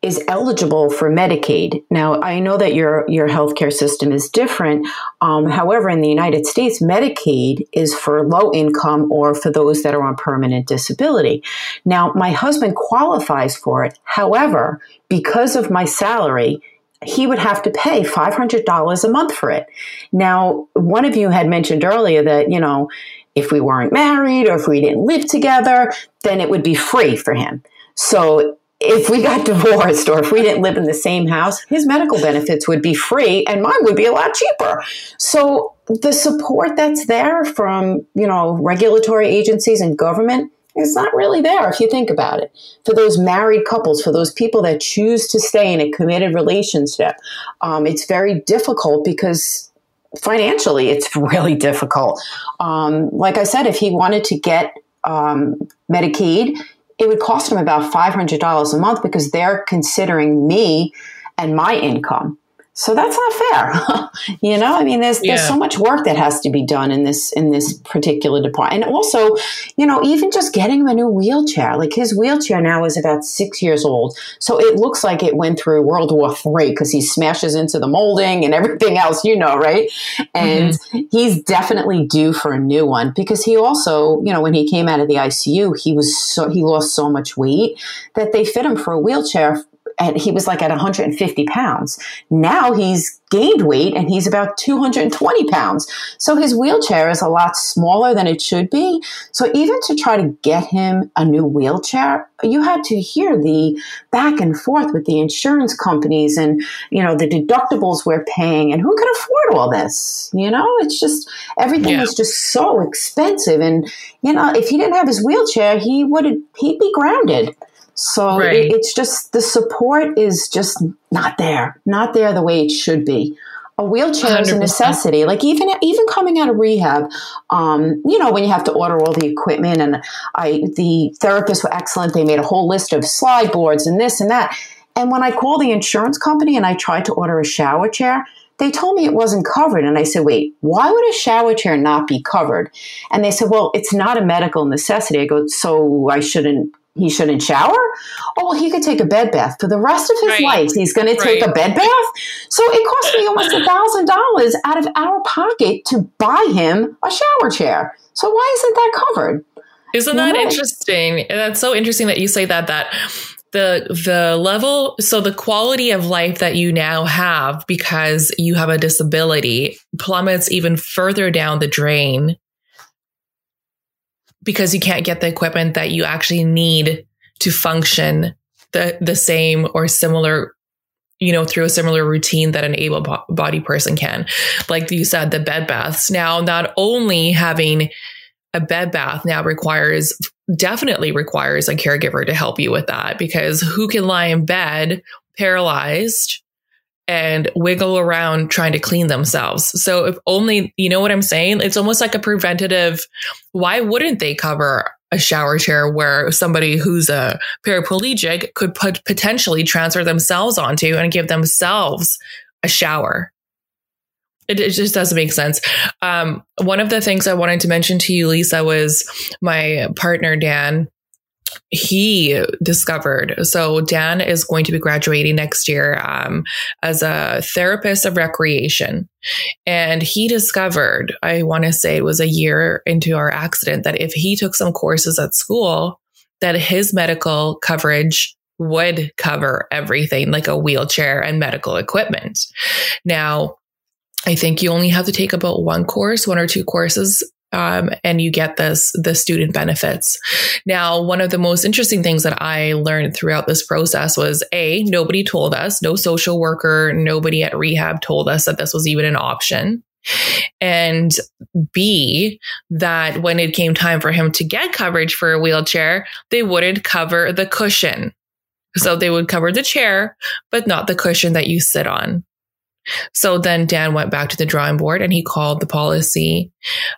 is eligible for Medicaid. Now, I know that your your healthcare system is different. Um, however, in the United States, Medicaid is for low income or for those that are on permanent disability. Now, my husband qualifies for it. However, because of my salary, he would have to pay $500 a month for it. Now, one of you had mentioned earlier that, you know, if we weren't married or if we didn't live together, then it would be free for him. So if we got [laughs] divorced or if we didn't live in the same house, his medical benefits would be free and mine would be a lot cheaper. So the support that's there from, you know, regulatory agencies and government is not really there if you think about it. For those married couples, for those people that choose to stay in a committed relationship, um, it's very difficult because financially it's [laughs] really difficult. Um, like I said, if he wanted to get um, Medicaid, it would cost him about $500 a month because they're considering me and my income. So that's not fair. [laughs] you know, I mean, there's, yeah. there's so much work that has to be done in this, in this particular department. And also, you know, even just getting him a new wheelchair, like his wheelchair now is about six years old. So it looks like it went through World War Three because he smashes into the molding and everything else, you know, right? And mm-hmm. he's definitely due for a new one because he also, you know, when he came out of the ICU, he was so, he lost so much weight that they fit him for a wheelchair and he was like at 150 pounds. Now he's gained weight and he's about 220 pounds. So his wheelchair is a lot smaller than it should be. So even to try to get him a new wheelchair, you had to hear the back and forth with the insurance companies and, you know, the deductibles we're paying and who can afford all this? You know, it's just everything yeah. is just so expensive. And, you know, if he didn't have his wheelchair, he would, he'd be grounded. So right. it, it's just the support is just not there, not there the way it should be. A wheelchair 100%. is a necessity. Like even even coming out of rehab, um, you know, when you have to order all the equipment, and I the therapists were excellent. They made a whole list of slide boards and this and that. And when I called the insurance company and I tried to order a shower chair, they told me it wasn't covered. And I said, wait, why would a shower chair not be covered? And they said, well, it's not a medical necessity. I go, so I shouldn't he shouldn't shower. Oh, well, he could take a bed bath for the rest of his right. life. He's going to take right. a bed bath. So it cost me almost a thousand dollars out of our pocket to buy him a shower chair. So why isn't that covered? Isn't that interesting? That's so interesting that you say that. That the the level so the quality of life that you now have because you have a disability plummets even further down the drain because you can't get the equipment that you actually need to function the, the same or similar you know, through a similar routine that an able bodied person can. Like you said, the bed baths. Now, not only having a bed bath now requires, definitely requires a caregiver to help you with that because who can lie in bed paralyzed and wiggle around trying to clean themselves. So if only, you know what I'm saying? It's almost like a preventative. Why wouldn't they cover a shower chair where somebody who's a paraplegic could put potentially transfer themselves onto and give themselves a shower? It, it, just doesn't make sense. Um, one of the things I wanted to mention to you, Lisa, was my partner, Dan he discovered. So Dan is going to be graduating next year um, as a therapist of recreation, and he discovered. I want to say it was a year into our accident that if he took some courses at school, that his medical coverage would cover everything, like a wheelchair and medical equipment. Now. I think you only have to take about one course, one or two courses um, and you get this the student benefits. Now, one of the most interesting things that I learned throughout this process was a nobody told us, no social worker, nobody at rehab told us that this was even an option. And B, that when it came time for him to get coverage for a wheelchair, they wouldn't cover the cushion. So they would cover the chair, but not the cushion that you sit on. So then Dan went back to the drawing board and he called the policy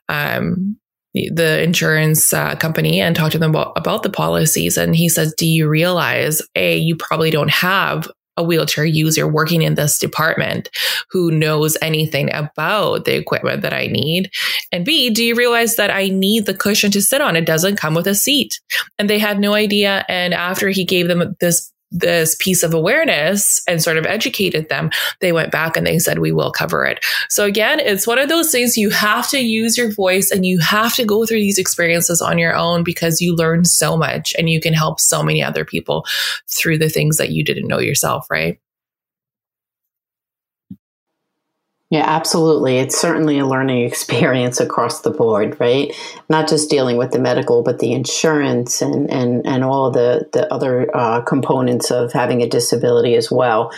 um, the insurance uh, company and talked to them about, about the policies. And he says, Do you realize, A, you probably don't have a wheelchair user working in this department who knows anything about the equipment that I need? And B, do you realize that I need the cushion to sit on? It doesn't come with a seat. And they had no idea. And after he gave them this this piece of awareness and sort of educated them, they went back and they said, we will cover it. So again, it's one of those things you have to use your voice and you have to go through these experiences on your own because you learn so much and you can help so many other people through the things that you didn't know yourself, right? Yeah, absolutely. It's certainly a learning [laughs] experience across the board, right? Not just dealing with the medical, but the insurance and and and all the the other uh, components of having a disability as well.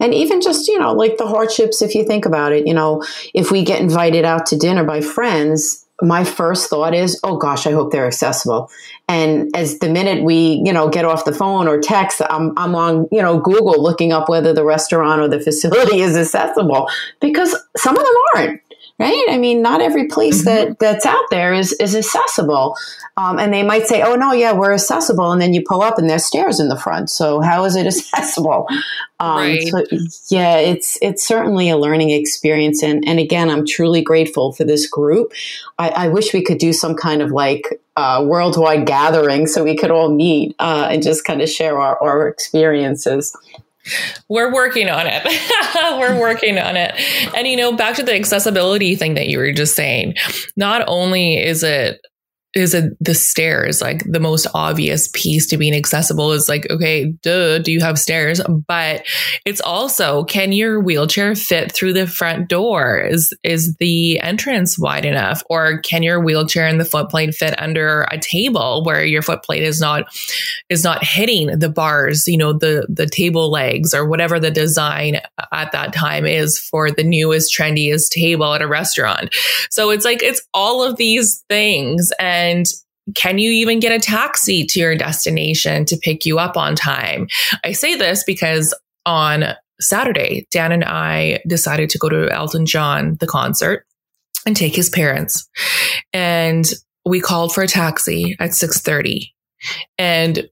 And even just you know, like the hardships. If you think about it, you know, if we get invited out to dinner by friends, my first thought is, oh gosh, I hope they're accessible. And as the minute we, you know, get off the phone or text, I'm, I'm on, you know, Google looking up whether the restaurant or the facility is accessible because some of them aren't right? I mean, not every place mm-hmm. that that's out there is is accessible. Um, and they might say, "Oh no, yeah, we're accessible," and then you pull up and there's stairs in the front. So how is it [laughs] accessible? Um, right. So, yeah, it's it's certainly a learning experience, and and again, I'm truly grateful for this group. I, I wish we could do some kind of like uh, worldwide gathering so we could all meet uh, and just kind of share our, our experiences. We're working on it. [laughs] we're working on it. And, you know, back to the accessibility thing that you were just saying, not only is it is it the stairs like the most obvious piece to being accessible is like okay duh do you have stairs? But it's also can your wheelchair fit through the front door? Is is the entrance wide enough? Or can your wheelchair and the footplate fit under a table where your footplate is not is not hitting the bars you know the the table legs or whatever the design at that time is for the newest trendiest table at a restaurant? So it's like it's all of these things and and can you even get a taxi to your destination to pick you up on time? I say this because on Saturday, Dan and I decided to go to Elton John, the concert, and take his parents. And we called for a taxi at 6:30. And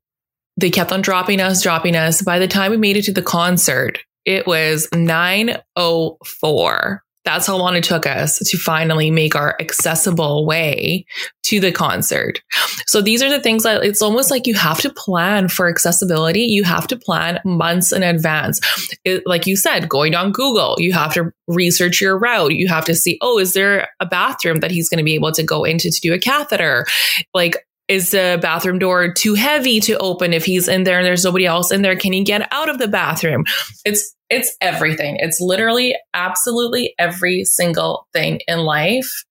they kept on dropping us, dropping us. By the time we made it to the concert, it was 904 that's how long it took us to finally make our accessible way to the concert. So these are the things that it's almost like you have to plan for accessibility. You have to plan months in advance. It, like you said, going on Google, you have to research your route. You have to see, oh, is there a bathroom that he's going to be able to go into to do a catheter? Like, is the bathroom door too heavy to open if he's in there and there's nobody else in there? Can he get out of the bathroom? It's it's everything. It's literally absolutely every single thing in life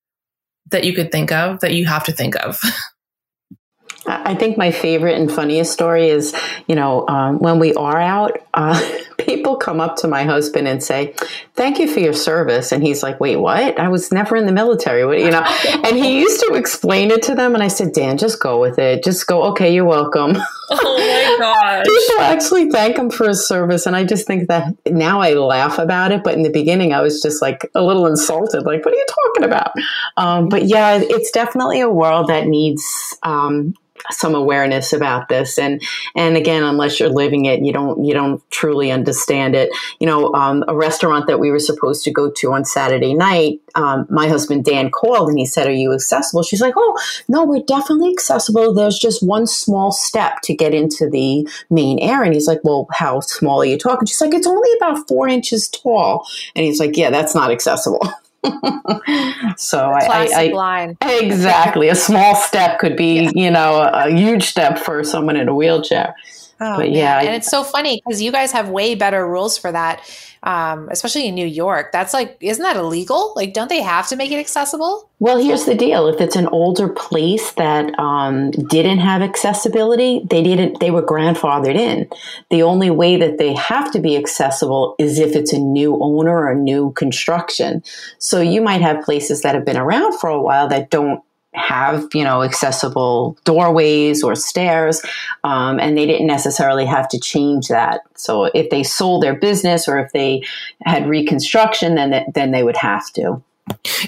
that you could think of that you have to think of. [laughs] I think my favorite and funniest story is, you know, um, when we are out, uh, [laughs] people come up to my husband and say, "Thank you for your service," and he's like, "Wait, what? I was never in the military." What, you know? [laughs] and he used to explain it to them, and I said, "Dan, just go with it. Just go. Okay, you're welcome." Oh my [laughs] gosh! people actually thank him for his service, and I just think that now I laugh about it, but in the beginning, I was just like a little insulted. Like, what are you talking about? Um, but yeah, it's definitely a world that needs. Um, some awareness about this. And and again unless you're living it you don't you don't truly understand it. You know um, a restaurant that we were supposed to go to on saturday night um, my husband dan called and he said are you accessible? She's like oh no we're definitely accessible. There's just one small step to get into the main area and he's like well how small are you talking? She's like it's only about four inches tall. And he's like yeah that's not accessible [laughs] [laughs] so I, I, line. exactly a small step could be yeah. you know a, a, huge step for someone in a wheelchair. Oh, but yeah, and it's so funny because you guys have way better rules for that, um, especially in New York. That's like, isn't that illegal? Like, don't they have to make it accessible? Well, here's the deal: if it's an older place that um, didn't have accessibility, they didn't. They were grandfathered in. The only way that they have to be accessible is if it's a new owner or new construction. So you might have places that have been around for a while that don't have you know accessible doorways or stairs um, and they didn't necessarily have to change that so if they sold their business or if they had reconstruction then then they would have to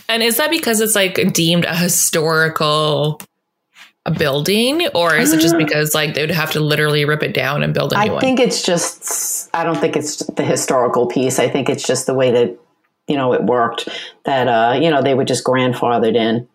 And is that because it's like deemed a historical a building, or is it just uh, because like they would have to literally rip it down and build a new I one? think it's just. I don't think it's the historical piece. I think it's just the way that you know it worked. That uh, you know they were just grandfathered in.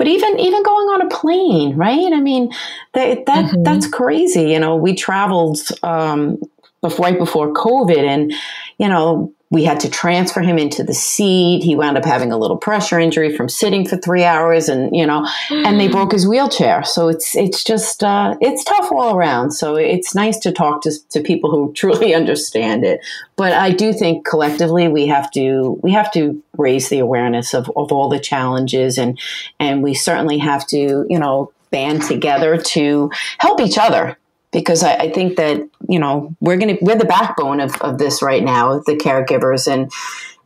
But even even going on a plane, right? I mean, that that mm-hmm. that's crazy. You know, we traveled um, before, right before COVID, and you know we had to transfer him into the seat. He wound up having a little pressure injury from sitting for three hours, and you know, and they mm. broke his wheelchair. So it's it's just uh, it's tough all around. So it's nice to talk to to people who [laughs] truly understand it. But I do think collectively we have to we have to raise the awareness of, of all the challenges, and and we certainly have to you know band together to help each other because I, I, think that you know we're gonna we're the backbone of, of this right now, the caregivers, and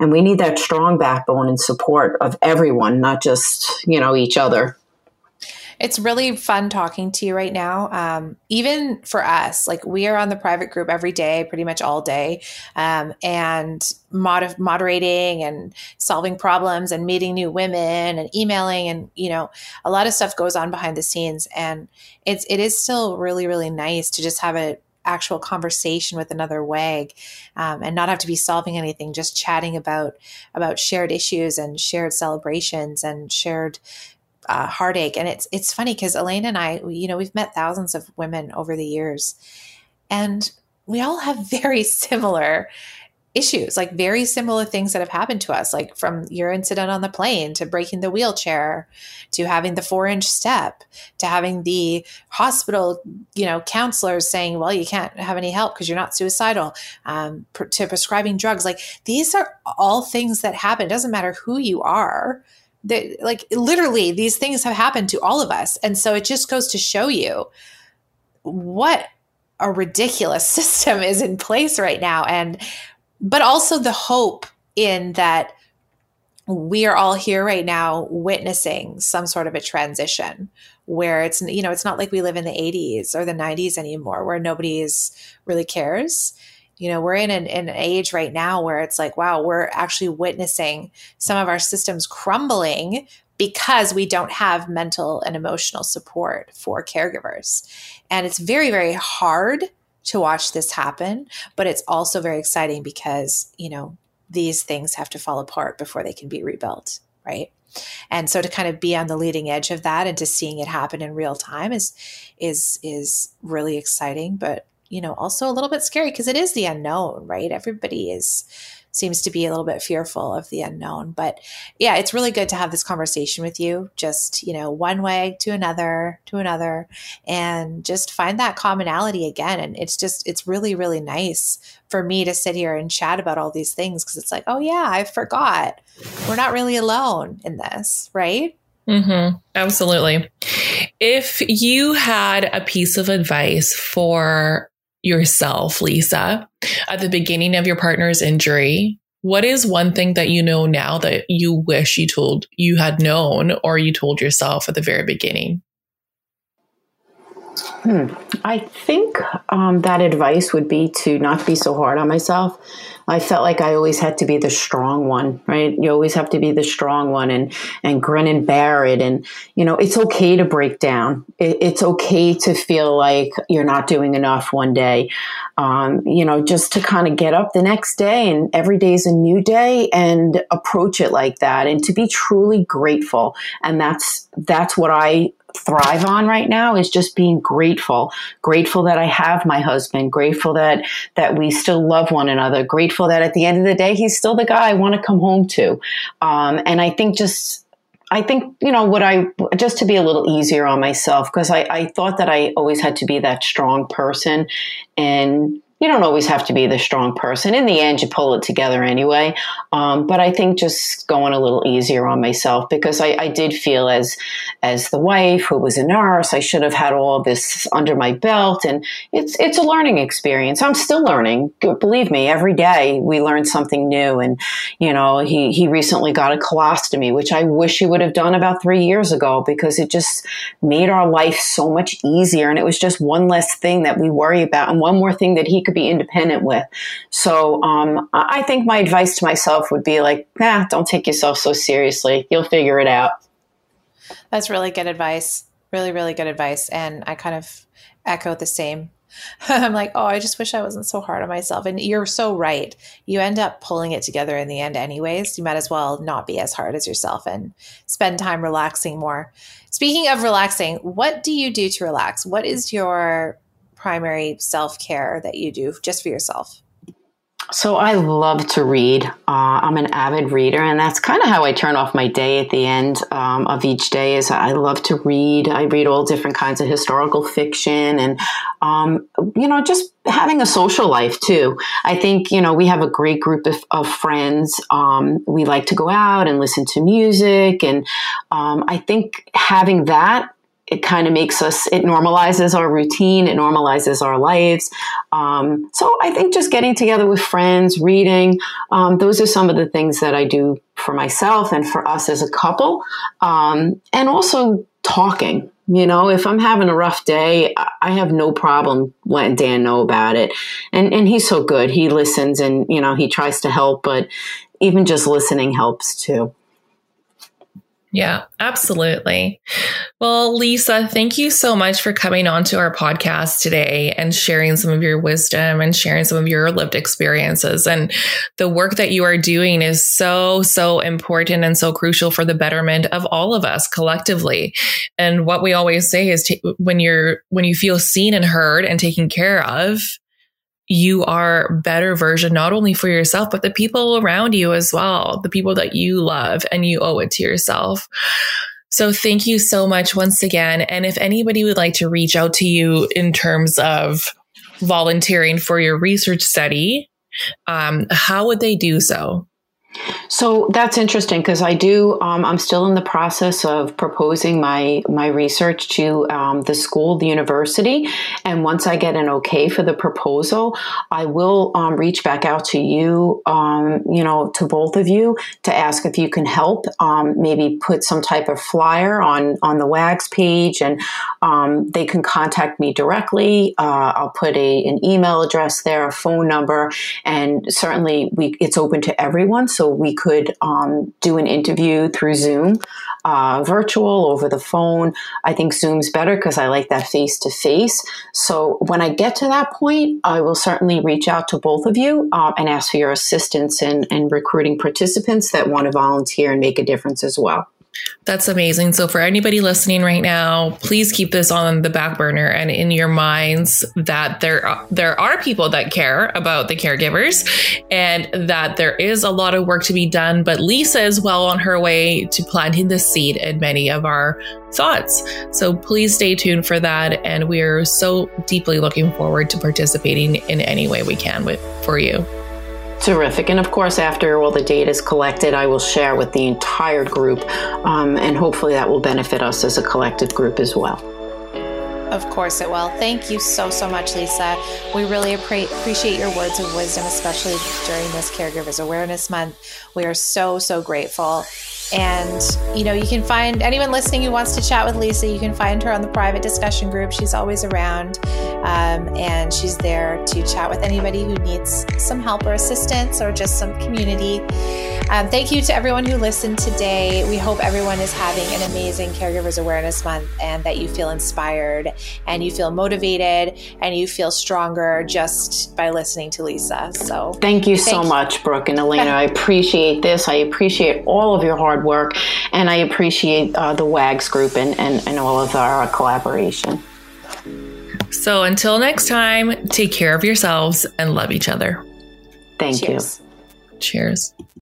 and we need that strong backbone and support of everyone, not just you know each other. It's really fun talking to you right now. Um, even for us, like we are on the private group every day, pretty much all day, um, and mod- moderating and solving problems and meeting new women and emailing and you know a lot of stuff goes on behind the scenes, and it's it is still really really nice to just have a actual conversation with another WAG um, and not have to be solving anything just chatting about about shared issues and shared celebrations and shared uh, heartache. And it's it's funny because Elena and I, you know, we've met thousands of women over the years, and we all have [laughs] very similar issues, like very similar things that have happened to us, like from your incident on the plane to breaking the wheelchair, to having the four inch step, to having the hospital, you know, counselors saying, well, you can't have any help because you're not suicidal, um, to prescribing drugs. Like these are all things that happen. It doesn't matter who you are that like literally these things have happened to all of us. And so it just goes to show you what a ridiculous [laughs] system is in place right now. And but also the hope in that we are all here right now witnessing some sort of a transition where it's you know it's not like we live in the 80s or the 90s anymore where nobody's really cares you know we're in an, an, age right now where it's like wow we're actually witnessing some of our systems crumbling because we don't have mental and emotional support for caregivers. And it's very very hard to watch this happen but it's also very exciting because you know these things have to fall apart before they can be rebuilt right? And so to kind of be on the leading edge of that and to seeing it happen in real time is is is really exciting but you know, also a little bit scary because it is the unknown, right? Everybody is seems to be a little bit fearful of the unknown. But yeah, it's really good to have this conversation with you. Just, you know, one way to another, to another, and just find that commonality again. And it's just, it's really, really nice for me to sit here and chat about all these things because it's like, oh, yeah, I forgot. We're not really alone in this, right? Mm-hmm. Absolutely. If you had a piece of advice for yourself, Lisa, at the beginning of your partner's injury, what is one thing that you know now that you wish you told you had known or you told yourself at the very beginning? Hmm. I think um, that advice would be to not be so hard on myself. I felt like I always had to be the strong one, right? You always have to be the strong one and and grin and bear it. And you know, it's okay to break down. It, it's okay to feel like you're not doing enough one day. Um, you know, just to kind of get up the next day and every day is a new day and approach it like that, and to be truly grateful. And that's that's what I thrive on right now is just being grateful. Grateful that i have my husband. Grateful that that we still love one another. Grateful that at the end of the day he's still the guy i want to come home to. Um, and i think just I think, you know, what I, just to be a little easier on myself, because I, I thought that I always had to be that strong person. And you don't always have to be the strong person. In the end, you pull it together anyway. Um, but I think just going a little easier on myself because I, I, did feel as as the wife who was a nurse, I should have had all this under my belt, and it's it's a learning experience. I'm still learning. Believe me, every day we learn something new. And you know, he he recently got a colostomy, which I wish he would have done about three years ago because it just made our life so much easier, and it was just one less thing that we worry about, and one more thing that he could could be independent with. So um, I think my advice to myself would be like, nah, don't take yourself so seriously. You'll figure it out. That's really good advice. Really, really good advice. And I kind of echo the same. [laughs] I'm like, oh, I just wish I wasn't so hard on myself. And you're so right. You end up pulling it together in the end, anyways. You might as well not be as hard as yourself and spend time relaxing more. Speaking of relaxing, what do you do to relax? What is your primary self care that you do just for yourself? So I love to read. Uh, I'm an avid reader, and that's kind of how I turn off my day at the end um, of each day. Is I love to read. I read all different kinds of historical fiction, and um, you know, just having a social life too. I think you know we have a great group of, of friends. Um, we like to go out and listen to music, and um, I think having that it kind of makes us it normalizes our routine it normalizes our lives. Um, so i think just getting together with friends reading um, those are some of the things that i do for myself and for us as a couple. Um, and also talking you know if i'm having a rough day i have no problem letting dan know about it. And and he's so good. He listens and you know he tries to help but even just listening helps too yeah, absolutely. Well, Lisa, thank you so much for coming on to our podcast today and sharing some of your wisdom and sharing some of your lived experiences. And the work that you are doing is so, so important and so crucial for the betterment of all of us collectively. And what we always say is t- when you're, when you feel seen and heard and taken care of, you are better version not only for yourself but the people around you as well the people that you love and you owe it to yourself. So thank you so much once again. And if anybody would like to reach out to you in terms of volunteering for your research study um, how would they do so so that's interesting because I do. Um, I'm still in the process of proposing my my research to um, the school, the university, and once I get an okay for the proposal, I will um, reach back out to you. Um, you know, to both of you to ask if you can help. Um, maybe put some type of flyer on on the WAGS page, and um, they can contact me directly. Uh, I'll put a an email address there, a phone number, and certainly we it's open to everyone. So we could um, do an interview through Zoom, uh, virtual, over the phone. I think Zoom's better because I like that face to face. So when I get to that point, I will certainly reach out to both of you uh, and ask for your assistance in, in recruiting participants that want to volunteer and make a difference as well. That's amazing. So, for anybody listening right now, please keep this on the back burner and in your minds that there are, there are people that care about the caregivers and that there is a lot of work to be done. But Lisa is well on her way to planting the seed in many of our thoughts. So, please stay tuned for that. And we're so deeply looking forward to participating in any way we can with for you. Terrific. And of course, after all the data is collected, I will share with the entire group, um, and hopefully that will benefit us as a collective group as well. Of course it will. Thank you so, so much, Lisa. We really appreciate your words of wisdom, especially during this Caregivers Awareness Month. We are so, so grateful. And, you know, you can find anyone listening who wants to chat with Lisa, you can find her on the private discussion group. She's always around um, and she's there to chat with anybody who needs some help or assistance or just some community. Um, thank you to everyone who listened today. We hope everyone is having an amazing Caregivers Awareness Month and that you feel inspired and you feel motivated and you feel stronger just by listening to Lisa. So thank you thank so you. much, Brooke and Elena. [laughs] I appreciate this. I appreciate all of your hard work and I appreciate uh, the WAGS group and, and, and all of our collaboration. So until next time, take care of yourselves and love each other. Thank Cheers. you. Cheers.